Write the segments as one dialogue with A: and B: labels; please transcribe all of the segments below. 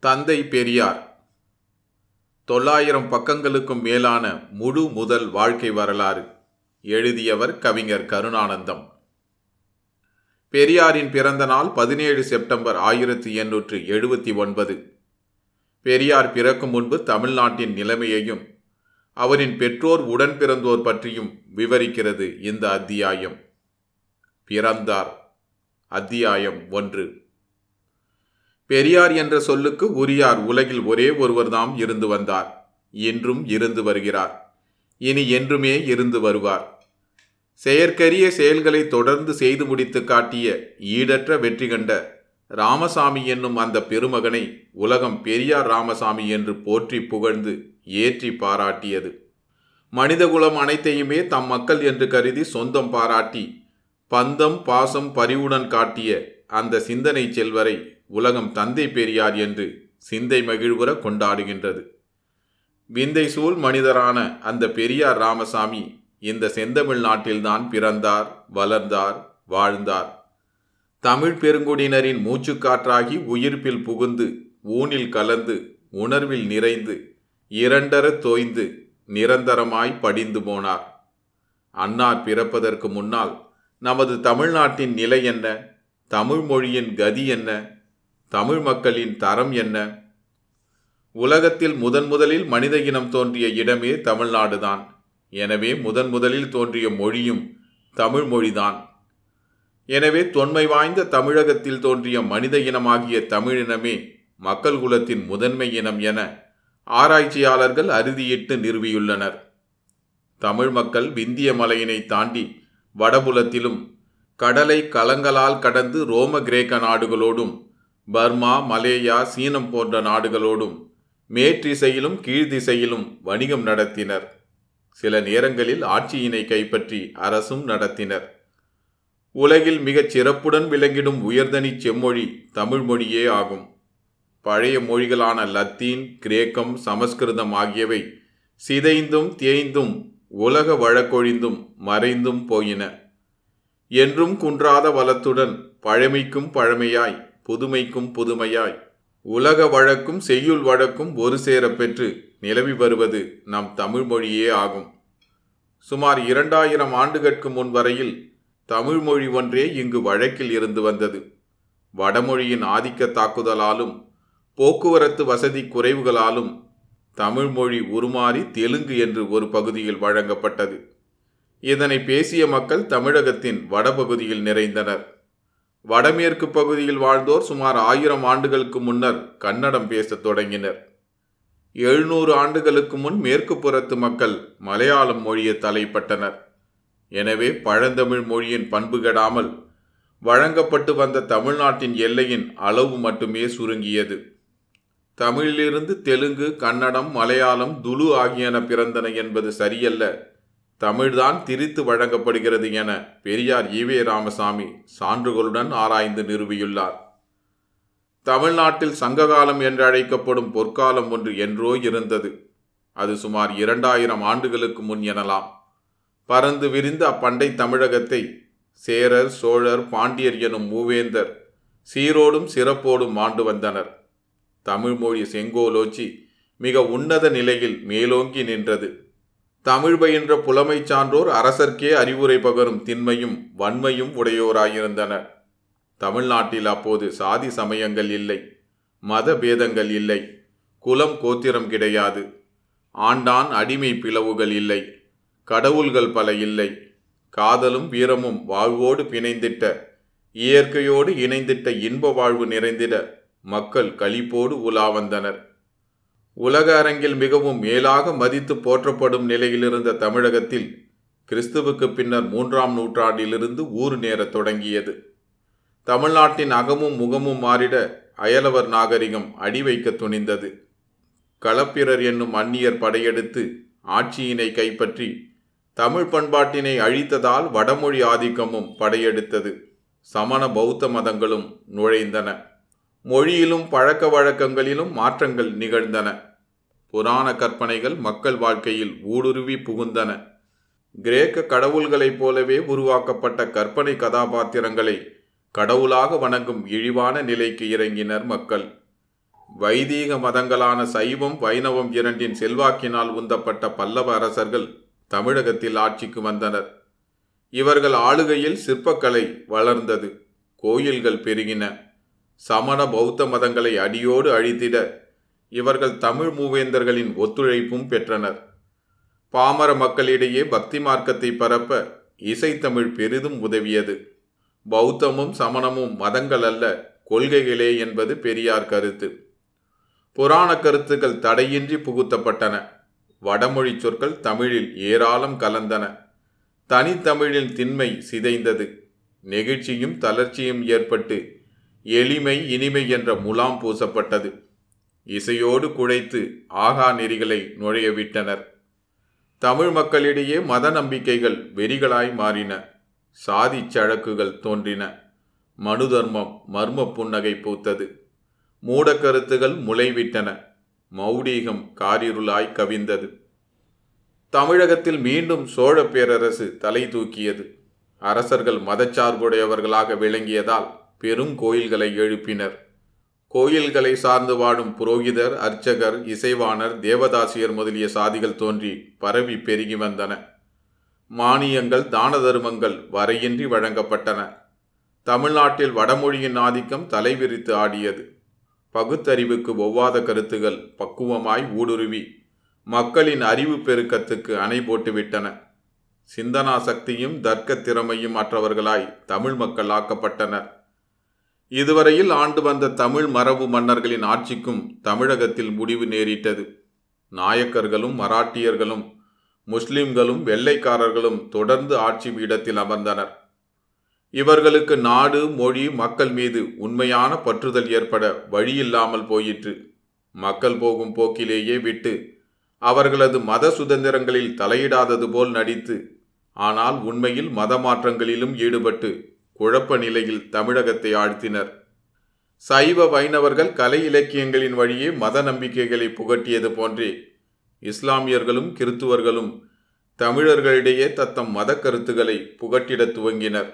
A: தந்தை பெரியார். தொள்ளாயிரம் பக்கங்களுக்கும் மேலான முழு முதல் வாழ்க்கை வரலாறு எழுதியவர் கவிஞர் கருணானந்தம். பெரியாரின் பிறந்த நாள் பதினேழு செப்டம்பர் ஆயிரத்தி எண்ணூற்று எழுபத்தி ஒன்பது. பெரியார் பிறக்கும் முன்பு தமிழ்நாட்டின் நிலைமையையும் அவரின் பெற்றோர் உடன் பிறந்தோர் பற்றியும் விவரிக்கிறது இந்த அத்தியாயம். பிறந்தார். அத்தியாயம் ஒன்று. பெரியார் என்ற சொல்லுக்கு உரியார். உலகில் ஒரே ஒருவர்தாம் இருந்து வந்தார். என்றும் இருந்து வருகிறார். இனி என்றுமே இருந்து வருவார். செயற்கரிய செயல்களை தொடர்ந்து செய்து முடித்து காட்டிய ஈடற்ற வெற்றி கண்ட ராமசாமி என்னும் அந்த பெருமகனை உலகம் பெரியார் ராமசாமி என்று போற்றி புகழ்ந்து ஏற்றி பாராட்டியது. மனிதகுலம் அனைத்தையுமே தம் மக்கள் என்று கருதி சொந்தம் பாராட்டி பந்தம் பாசம் பரிவுடன் காட்டிய அந்த சிந்தனை செல்வரை உலகம் தந்தை பெரியார் என்று சிந்தை மகிழ்வுற கொண்டாடுகின்றது. விந்தை சூழ் மனிதரான அந்த பெரியார் ராமசாமி இந்த செந்தமிழ் நாட்டில்தான் பிறந்தார் வளர்ந்தார் வாழ்ந்தார். தமிழ் பெருங்குடியினரின் மூச்சுக்காற்றாகி உயிர்ப்பில் புகுந்து ஊனில் கலந்து உணர்வில் நிறைந்து இரண்டர தோய்ந்து நிரந்தரமாய் படிந்து போனார். அன்னார் பிறப்பதற்கு முன்னால் நமது தமிழ்நாட்டின் நிலை என்ன? தமிழ் மொழியின் கதி என்ன? தமிழ் மக்களின் தரம் என்ன? உலகத்தில் முதன் முதலில் மனித இனம் தோன்றிய இடமே தமிழ்நாடுதான். எனவே முதன் முதலில் தோன்றிய மொழியும் தமிழ் மொழிதான். எனவே தொன்மை வாய்ந்த தமிழகத்தில் தோன்றிய மனித இனமாகிய தமிழினமே மக்கள் குலத்தின் முதன்மை இனம் என ஆராய்ச்சியாளர்கள் அறுதியிட்டு நிறுவியுள்ளனர். தமிழ் மக்கள் விந்திய மலையினை தாண்டி வடபுலத்திலும் கடலை கலங்களால் கடந்து ரோம கிரேக்க நாடுகளோடும் பர்மா மலேயா சீனம் போன்ற நாடுகளோடும் மேற்றிசையிலும் கீழ்திசையிலும் வணிகம் நடத்தினர். சில நேரங்களில் ஆட்சியினை கைப்பற்றி அரசும் நடத்தினர். உலகில் மிகச் சிறப்புடன் விளங்கிடும் உயர்தனி செம்மொழி தமிழ் மொழியே ஆகும். பழைய மொழிகளான லத்தீன் கிரேக்கம் சமஸ்கிருதம் ஆகியவை சிதைந்தும் தேய்ந்தும் உலக வழக்கொழிந்தும் மறைந்தும் போயின. என்றும் குன்றாத வளத்துடன் பழமைக்கும் பழமையாய் புதுமைக்கும் புதுமையாய். உலக வழக்கும் செய்யுள் வழக்கும் ஒரு சேர பெற்று நிலவி வருவது நம் தமிழ் மொழியே ஆகும். சுமார் இரண்டாயிரம் ஆண்டுகளுக்கு முன் வரையில் தமிழ் மொழி ஒன்றே இங்கு வழக்கில் இருந்து வந்தது. வடமொழியின் ஆதிக்க தாக்குதலாலும் போக்குவரத்து வசதி குறைவுகளாலும் தமிழ் மொழி உருமாறி தெலுங்கு என்று ஒரு பகுதியில் வழங்கப்பட்டது. இதனை பேசிய மக்கள் தமிழகத்தின் வடபகுதியில் நிறைந்தனர். வடமேற்கு பகுதியில் வாழ்ந்தோர் சுமார் ஆயிரம் ஆண்டுகளுக்கு முன்னர் கன்னடம் பேசத் தொடங்கினர். எழுநூறு ஆண்டுகளுக்கு முன் மேற்கு புறத்து மக்கள் மலையாளம் மொழியை தலைப்பட்டனர். எனவே பழந்தமிழ் மொழியின் பண்பு கெடாமல் வழங்கப்பட்டு வந்த தமிழ்நாட்டின் எல்லையின் அளவு மட்டுமே சுருங்கியது. தமிழிலிருந்து தெலுங்கு கன்னடம் மலையாளம் துலு ஆகியன பிறந்தன என்பது சரியல்ல. தமிழ்தான் திரித்து வழங்கப்படுகிறது என பெரியார் ஈவே ராமசாமி சான்றுகளுடன் ஆராய்ந்து நிறுவியுள்ளார். தமிழ்நாட்டில் சங்ககாலம் என்று அழைக்கப்படும் பொற்காலம் ஒன்று என்றோ இருந்தது. அது சுமார் இரண்டாயிரம் ஆண்டுகளுக்கு முன் எனலாம். பறந்து விரிந்த அப்பண்டை தமிழகத்தை சேரர் சோழர் பாண்டியர் எனும் மூவேந்தர் சீரோடும் சிறப்போடும் ஆண்டு வந்தனர். தமிழ்மொழி செங்கோலோச்சி மிக உன்னத நிலையில் மேலோங்கி நின்றது. தமிழ் பயின்ற புலமை சான்றோர் அரசர்க்கே அறிவுரை பகரும் திண்மையும் வன்மையும் உடையோராயிருந்தனர் தமிழ்நாட்டில் அப்போது சாதி சமயங்கள் இல்லை மத பேதங்கள் இல்லை குலம் கோத்திரம் கிடையாது. ஆண்டான் அடிமை பிளவுகள் இல்லை கடவுள்கள் பல இல்லை. காதலும் வீரமும் வாழ்வோடு பிணைந்திட்ட இயற்கையோடு இணைந்திட்ட இன்ப வாழ்வு நிறைந்திட மக்கள் களிப்போடு உலா வந்தனர். உலக அரங்கில் மிகவும் மேலாக மதித்து போற்றப்படும் நிலையிலிருந்த தமிழகத்தில் கிறிஸ்துவுக்கு பின்னர் மூன்றாம் நூற்றாண்டிலிருந்து ஊர் நேரத் தொடங்கியது. தமிழ்நாட்டின் அகமும் முகமும் மாறிட அயலவர் நாகரிகம் அடி வைக்க துணிந்தது. களப்பிரர் என்னும் அந்நியர் படையெடுத்து ஆட்சியினை கைப்பற்றி தமிழ் பண்பாட்டினை அழித்ததால் வடமொழி ஆதிக்கமும் படையெடுத்தது. சமண பௌத்த மதங்களும் நுழைந்தன. மொழியிலும் பழக்க வழக்கங்களிலும் மாற்றங்கள் நிகழ்ந்தன. புராண கற்பனைகள் மக்கள் வாழ்க்கையில் ஊடுருவி புகுந்தன. கிரேக்க கடவுள்களைப் போலவே உருவாக்கப்பட்ட கற்பனை கதாபாத்திரங்களை கடவுளாக வணங்கும் இழிவான நிலைக்கு இறங்கினர் மக்கள். வைதீக மதங்களான சைவம் வைணவம் இரண்டின் செல்வாக்கினால் உந்தப்பட்ட பல்லவ அரசர்கள் தமிழகத்தில் ஆட்சிக்கு வந்தனர். இவர்கள் ஆளுகையில் சிற்பக்கலை வளர்ந்தது. கோயில்கள் பெருகின. சமண பௌத்த மதங்களை அடியோடு அழித்திட இவர்கள் தமிழ் மூவேந்தர்களின் ஒத்துழைப்பும் பெற்றனர். பாமர மக்களிடையே பக்தி மார்க்கத்தை பரப்ப இசைத்தமிழ் பெரிதும் உதவியது. பௌத்தமும் சமணமும் மதங்கள் அல்ல கொள்கைகளே என்பது பெரியார் கருத்து. புராண கருத்துக்கள் தடையின்றி புகுத்தப்பட்டன. வடமொழி சொற்கள் தமிழில் ஏராளம் கலந்தன. தனித்தமிழின் திண்மை சிதைந்தது. நெகிழ்ச்சியும் தளர்ச்சியும் ஏற்பட்டு எளிமை இனிமை என்ற முலாம் பூசப்பட்டது. இசையோடு குழைத்து ஆகா நெறிகளை நுழையவிட்டனர் தமிழ் மக்களிடையே மத நம்பிக்கைகள் வெறிகளாய் மாறின. சாதி சழக்குகள் தோன்றின. மனு தர்மம் மர்ம புன்னகை பூத்தது. மூடக்கருத்துகள் முளைவிட்டன. மௌடீகம் காரிருளாய் கவிந்தது. தமிழகத்தில் மீண்டும் சோழ பேரரசு தலை தூக்கியது. அரசர்கள் மதச்சார்புடையவர்களாக விளங்கியதால் பெரும் கோயில்களை எழுப்பினர். கோயில்களை சார்ந்து வாடும் புரோகிதர் அர்ச்சகர் இசைவாணர் தேவதாசியர் முதலிய சாதிகள் தோன்றி பரவி பெருகி வந்தன. மானியங்கள் தான தர்மங்கள் வரையின்றி வழங்கப்பட்டன. தமிழ்நாட்டில் வடமொழியின் ஆதிக்கம் தலைவிரித்து ஆடியது. பகுத்தறிவுக்கு ஒவ்வாத கருத்துகள் பக்குவமாய் ஊடுருவி மக்களின் அறிவு பெருக்கத்துக்கு அணை போட்டுவிட்டன. சிந்தனா சக்தியும் தர்க்க திறமையும் மற்றவர்களாய் தமிழ் மக்கள் ஆக்கப்பட்டனர். இதுவரையில் ஆண்டு வந்த தமிழ் மரபு மன்னர்களின் ஆட்சிக்கும் தமிழகத்தில் முடிவு நேரிட்டது. நாயக்கர்களும் மராட்டியர்களும் முஸ்லிம்களும் வெள்ளைக்காரர்களும் தொடர்ந்து ஆட்சி பீடத்தில் அமர்ந்தனர். இவர்களுக்கு நாடு மொழி மக்கள் மீது உண்மையான பற்றுதல் ஏற்பட வழியில்லாமல் போயிற்று. மக்கள் போகும் போக்கிலேயே விட்டு அவர்களது மத சுதந்திரங்களில் தலையிடாதது போல் நடித்து ஆனால் உண்மையில் மத மாற்றங்களிலும் ஈடுபட்டு குழப்ப நிலையில் தமிழகத்தை ஆழ்த்தினர். சைவ வைணவர்கள் கலை இலக்கியங்களின் வழியே மத நம்பிக்கைகளை புகட்டியது போன்றே இஸ்லாமியர்களும் கிறித்துவர்களும் தமிழர்களிடையே தத்தம் மத கருத்துக்களை புகட்டிடத் துவங்கினர்.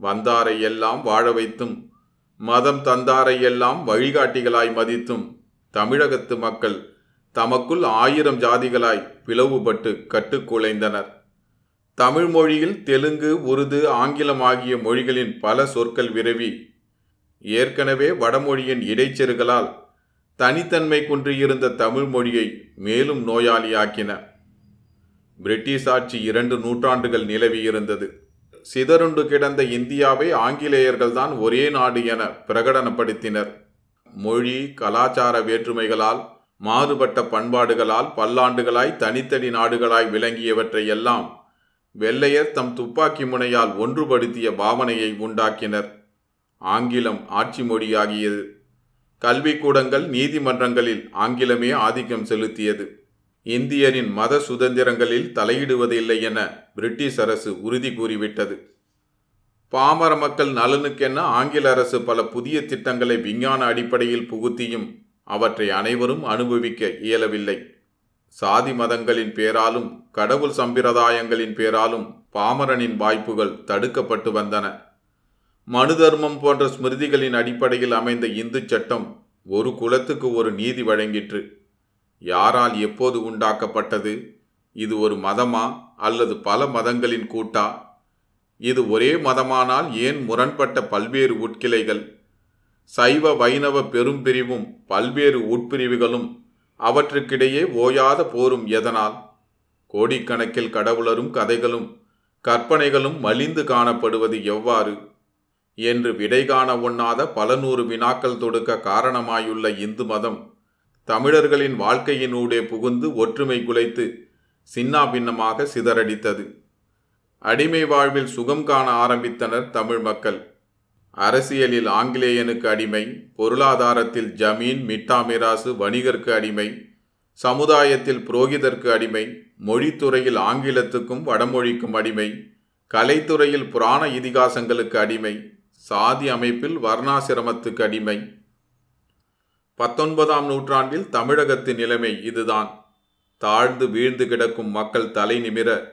A: வந்தாரை எல்லாம் வாழ வைத்தும் மதம் தந்தாரை எல்லாம் வழிகாட்டிகளாய் மதித்தும் தமிழகத்து மக்கள் தமக்குள் ஆயிரம் ஜாதிகளாய் பிளவுபட்டு கட்டுக்குலைந்தனர் தமிழ் மொழியில் தெலுங்கு உருது ஆங்கிலம் ஆகிய மொழிகளின் பல சொற்கள் விரவி ஏற்கனவே வடமொழியின் இடைச்செருகளால் தனித்தன்மை குன்றியிருந்த தமிழ் மொழியை மேலும் நோயாளியாக்கின. பிரிட்டிஷ் ஆட்சி இரண்டு நூற்றாண்டுகள் நிலவியிருந்தது. சிதறுண்டு கிடந்த இந்தியாவை ஆங்கிலேயர்கள்தான் ஒரே நாடு என பிரகடனப்படுத்தினர். மொழி கலாச்சார வேற்றுமைகளால் மாறுபட்ட பண்பாடுகளால் பல்லாண்டுகளாய் தனித்தனி நாடுகளாய் விளங்கியவற்றை எல்லாம் வெள்ளையர் தம் துப்பாக்கி முனையால் ஒன்றுபடுத்திய பாவனையை உண்டாக்கினர். ஆங்கிலம் ஆட்சி மொழியாகியது. கல்விக்கூடங்கள் நீதிமன்றங்களில் ஆங்கிலமே ஆதிக்கம் செலுத்தியது. இந்தியரின் மத சுதந்திரங்களில் தலையிடுவதில்லை என பிரிட்டிஷ் அரசு உறுதி கூறிவிட்டது. பாமர மக்கள் நலனுக்கென ஆங்கில அரசு பல புதிய திட்டங்களை விஞ்ஞான அடிப்படையில் புகுத்தியும் அவற்றை அனைவரும் அனுபவிக்க இயலவில்லை. சாதி மதங்களின் பேராலும் கடவுள் சம்பிரதாயங்களின் பேராலும் பாமரனின் வாய்ப்புகள் தடுக்கப்பட்டு வந்தன. மனு தர்மம் போன்ற ஸ்மிருதிகளின் அடிப்படையில் அமைந்த இந்து சட்டம் ஒரு குலத்துக்கு ஒரு நீதி வழங்கிற்று. யாரால் எப்போது உண்டாக்கப்பட்டது? இது ஒரு மதமா அல்லது பல மதங்களின் கூட்டா? இது ஒரே மதமானால் ஏன் முரண்பட்ட பல்வேறு உட்கிளைகள்? சைவ வைணவ பெரும்பிரிவும் பல்வேறு உட்பிரிவுகளும் அவற்றுக்கிடையே ஓயாத போரும் எதனால்? கோடிக்கணக்கில் கடவுளரும் கதைகளும் கற்பனைகளும் மலிந்து காணப்படுவது எவ்வாறு? என்று விடை காண ஒண்ணாத பல நூறு வினாக்கள் தொடுக்க காரணமாயுள்ள இந்து மதம் தமிழர்களின் வாழ்க்கையினூடே புகுந்து ஒற்றுமை குலைத்து சின்னாபின்னமாக சிதறடித்தது. அடிமை வாழ்வில் சுகம் காண ஆரம்பித்தனர் தமிழ் மக்கள். அரசியலில் ஆங்கிலேயனுக்கு அடிமை பொருளாதாரத்தில் ஜமீன் மிட்டா மிராசு வணிகர்க்கு அடிமை சமுதாயத்தில் புரோகிதர்க்கு அடிமை மொழித்துறையில் ஆங்கிலத்துக்கும் வடமொழிக்கும் அடிமை கலைத்துறையில் புராண இதிகாசங்களுக்கு அடிமை சாதி அமைப்பில் வர்ணாசிரமத்துக்கு அடிமை. பத்தொன்பதாம் நூற்றாண்டில் தமிழகத்து நிலைமை இதுதான். தாழ்ந்து வீழ்ந்து கிடக்கும் மக்கள் தலை நிமிர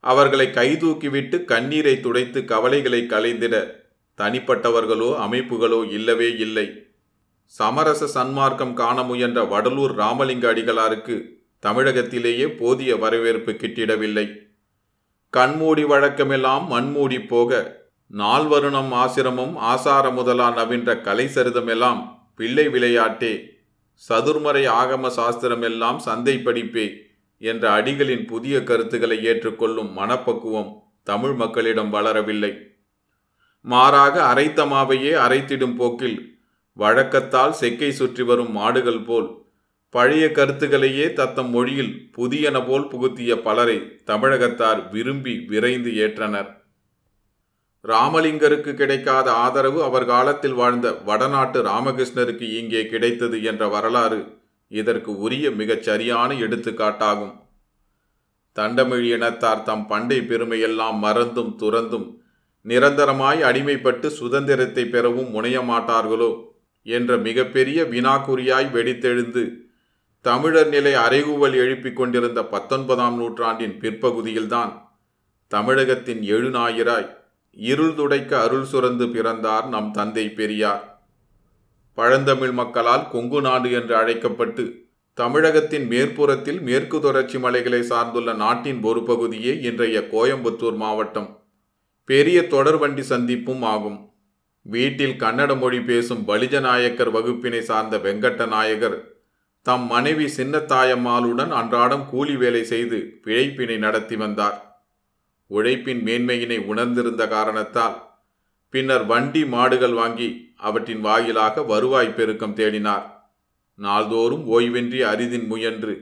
A: அவர்களை கைதூக்கிவிட்டு கண்ணீரை துடைத்து கவலைகளை களைந்திட தனிப்பட்டவர்களோ அமைப்புகளோ இல்லவே இல்லை. சமரச சன்மார்க்கம் காண முயன்ற வடலூர் ராமலிங்க அடிகளாருக்கு தமிழகத்திலேயே போதிய வரவேற்பு கிட்டிடவில்லை. கண்மூடி வழக்கமெல்லாம் மண்மூடி போக நால்வருணம் ஆசிரமம் ஆசார முதலா நவின்ற கலை சரிதமெல்லாம் பிள்ளை விளையாட்டே சதுர்மறை ஆகம சாஸ்திரமெல்லாம் சந்தை படிப்பே என்ற அடிகளின் புதிய கருத்துக்களை ஏற்றுக்கொள்ளும் மனப்பக்குவம் தமிழ் மக்களிடம் வளரவில்லை. மாறாக அரைத்த மாவையே அரைத்திடும் போக்கில் வழக்கத்தால் செக்கை சுற்றி வரும் மாடுகள் போல் பழைய கருத்துக்களையே தத்தம் மொழியில் புதியன போல் புகுத்திய பலரை தமிழகத்தார் விரும்பி விரைந்து ஏற்றனர். ராமலிங்கருக்கு கிடைக்காத ஆதரவு அவர் காலத்தில் வாழ்ந்த வடநாட்டு ராமகிருஷ்ணருக்கு இங்கே கிடைத்தது என்ற வரலாறு இதற்கு உரிய மிகச் சரியான எடுத்துக்காட்டாகும். தண்டமிழ் இனத்தார் தம் பண்டை பெருமையெல்லாம் மறந்தும் துறந்தும் நிரந்தரமாய் அடிமைப்பட்டு சுதந்திரத்தை பெறவும் முனைய மாட்டார்களோ என்ற மிகப்பெரிய வினாக்குறியாய் வெடித்தெழுந்து தமிழர் நிலை அறைகூவல் எழுப்பிக் கொண்டிருந்த பத்தொன்பதாம் நூற்றாண்டின் பிற்பகுதியில்தான் தமிழகத்தின் எழுநாயிராய் இருள் துடைக்க அருள் சுரந்து பிறந்தார் நம் தந்தை பெரியார். பழந்தமிழ் மக்களால் கொங்கு நாடு என்று அழைக்கப்பட்டு தமிழகத்தின் மேற்புறத்தில் மேற்கு தொடர்ச்சி மலைகளை சார்ந்துள்ள நாட்டின் ஒரு பகுதியே இன்றைய கோயம்புத்தூர் மாவட்டம். பெரிய தொடர்வண்டி சந்திப்பும் ஆகும். வீட்டில் கன்னட மொழி பேசும் பலிஜநாயக்கர் வகுப்பினை சார்ந்த வெங்கட்ட நாயகர் தம் மனைவி சின்னத்தாயம்மாளுடன் அன்றாடம் கூலி வேலை செய்து பிழைப்பினை நடத்தி வந்தார். உழைப்பின் மேன்மையினை உணர்ந்திருந்த காரணத்தால் பின்னர் வண்டி மாடுகள் வாங்கி அவற்றின் வாயிலாக வருவாய் பெருக்கம் தேடினார். நாள்தோறும் ஓய்வின்றி அரிதின் முயன்று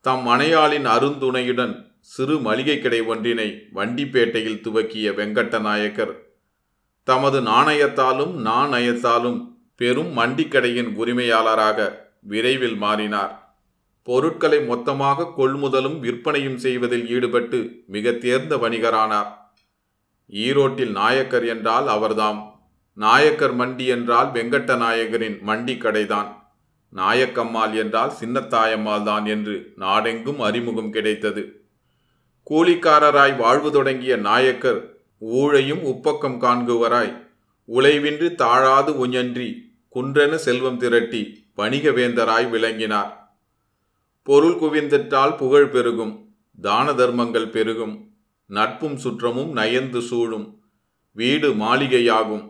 A: தம் மனையாளின் அருந்துணையுடன் சிறு மளிகை கடை ஒன்றினை வண்டிப்பேட்டையில் துவக்கிய வெங்கட்ட நாயக்கர் தமது நாணயத்தாலும் நாணயத்தாலும் பெரும் மண்டிக்கடையின் உரிமையாளராக விரைவில் மாறினார். பொருட்களை மொத்தமாக கொள்முதலும் விற்பனையும் செய்வதில் ஈடுபட்டு மிக தேர்ந்த வணிகரானார். ஈரோட்டில் நாயக்கர் என்றால் அவர்தாம். நாயக்கர் மண்டி என்றால் வெங்கட்ட நாயகரின் மண்டி கடைதான். நாயக்கம்மாள் என்றால் சின்னத்தாயம்மாள் தான் என்று நாடெங்கும் அறிமுகம் கிடைத்தது. கூலிக்காரராய் வாழ்வு தொடங்கிய நாயக்கர் ஊழையும் உப்பக்கம் காண்குவராய். உழைவின்றி தாழாது உஞன்றி குன்றென செல்வம் திரட்டி வணிகவேந்தராய் விளங்கினார். பொருள் குவிந்திட்டால் புகழ் பெருகும் தான தர்மங்கள் பெருகும் நட்பும் சுற்றமும் நயந்து சூழும் வீடு மாளிகையாகும்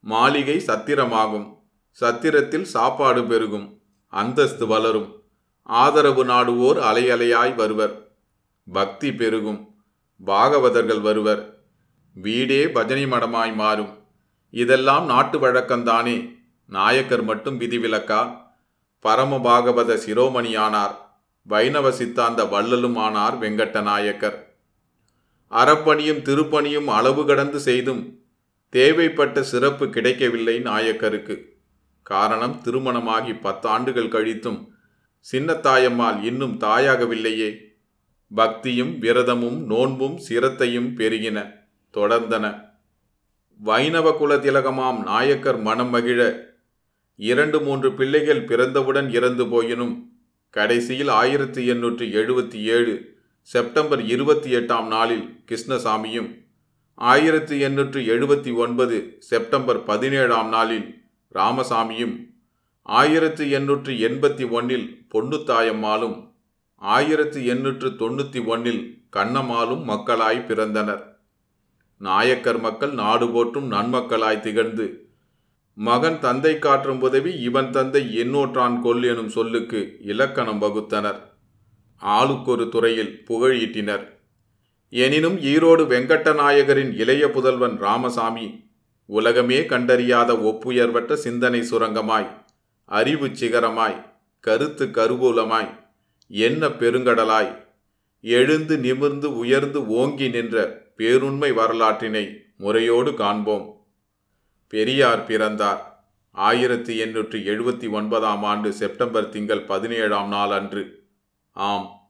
A: மாளிகை சத்திரமாகும் சத்திரத்தில் சாப்பாடு பெருகும் அந்தஸ்து வளரும் ஆதரவு நாடுவோர் அலையலையாய் வருவர். பக்தி பெருகும். பாகவதர்கள் வருவர். வீடே பஜனை மடமாய் மாறும். இதெல்லாம் நாட்டு வழக்கம்தானே. நாயக்கர் மட்டும் விதிவிலக்கா? பரம பாகவத சிரோமணியானார். வைணவ சித்தாந்த வள்ளலும் ஆனார் வெங்கட்ட நாயக்கர். அறப்பணியும் திருப்பணியும் அளவு கடந்து செய்தும் தேவைப்பட்ட சிறப்பு கிடைக்கவில்லை நாயக்கருக்கு. காரணம் திருமணமாகி பத்தாண்டுகள் கழித்தும் சின்னத்தாயம்மாள் இன்னும் தாயாகவில்லையே. பக்தியும் விரதமும் நோன்பும் சிரத்தையும் பெருகின தொடர்ந்தன. வைணவ குல திலகமாம் நாயக்கர் மனம் மகிழ இரண்டு மூன்று பிள்ளைகள் பிறந்தவுடன் இறந்து போயினும் கடைசியில் ஆயிரத்தி எண்ணூற்றி எழுபத்தி ஏழு செப்டம்பர் இருபத்தி எட்டாம் நாளில் கிருஷ்ணசாமியும் ஆயிரத்தி எண்ணூற்று எழுபத்தி ஒன்பது செப்டம்பர் பதினேழாம் நாளில் ராமசாமியும் ஆயிரத்தி எண்ணூற்று எண்பத்தி ஒன்னில் பொன்னுத்தாயம்மாளும் ஆயிரத்தி எண்ணூற்று தொண்ணூற்றி ஒன்னில் கண்ணம்மாளும் மக்களாய் பிறந்தனர். நாயக்கர் மக்கள் நாடு போற்றும் நன்மக்களாய் திகழ்ந்து மகன் தந்தை காற்றும் உதவி இவன் தந்தை எண்ணூற்றான் கொல் எனும் சொல்லுக்கு இலக்கணம் வகுத்தனர். ஆளுக்கொரு துறையில் புகழீட்டினர். எனினும் ஈரோடு வெங்கட்டநாயகரின் இளைய புதல்வன் ராமசாமி உலகமே கண்டறியாத ஒப்புயர்வற்ற சிந்தனை சுரங்கமாய் அறிவு சிகரமாய் கருத்து கருவூலமாய் என்ன பெருங்கடலாய்? எழுந்து நிமிர்ந்து உயர்ந்து ஓங்கி நின்ற பேருண்மை வரலாற்றினை முறையோடு காண்போம். பெரியார் பிறந்தார். ஆயிரத்தி எண்ணூற்றி எழுபத்தி ஒன்பதாம் ஆண்டு செப்டம்பர் திங்கள் பதினேழாம் நாள் அன்று. ஆம்.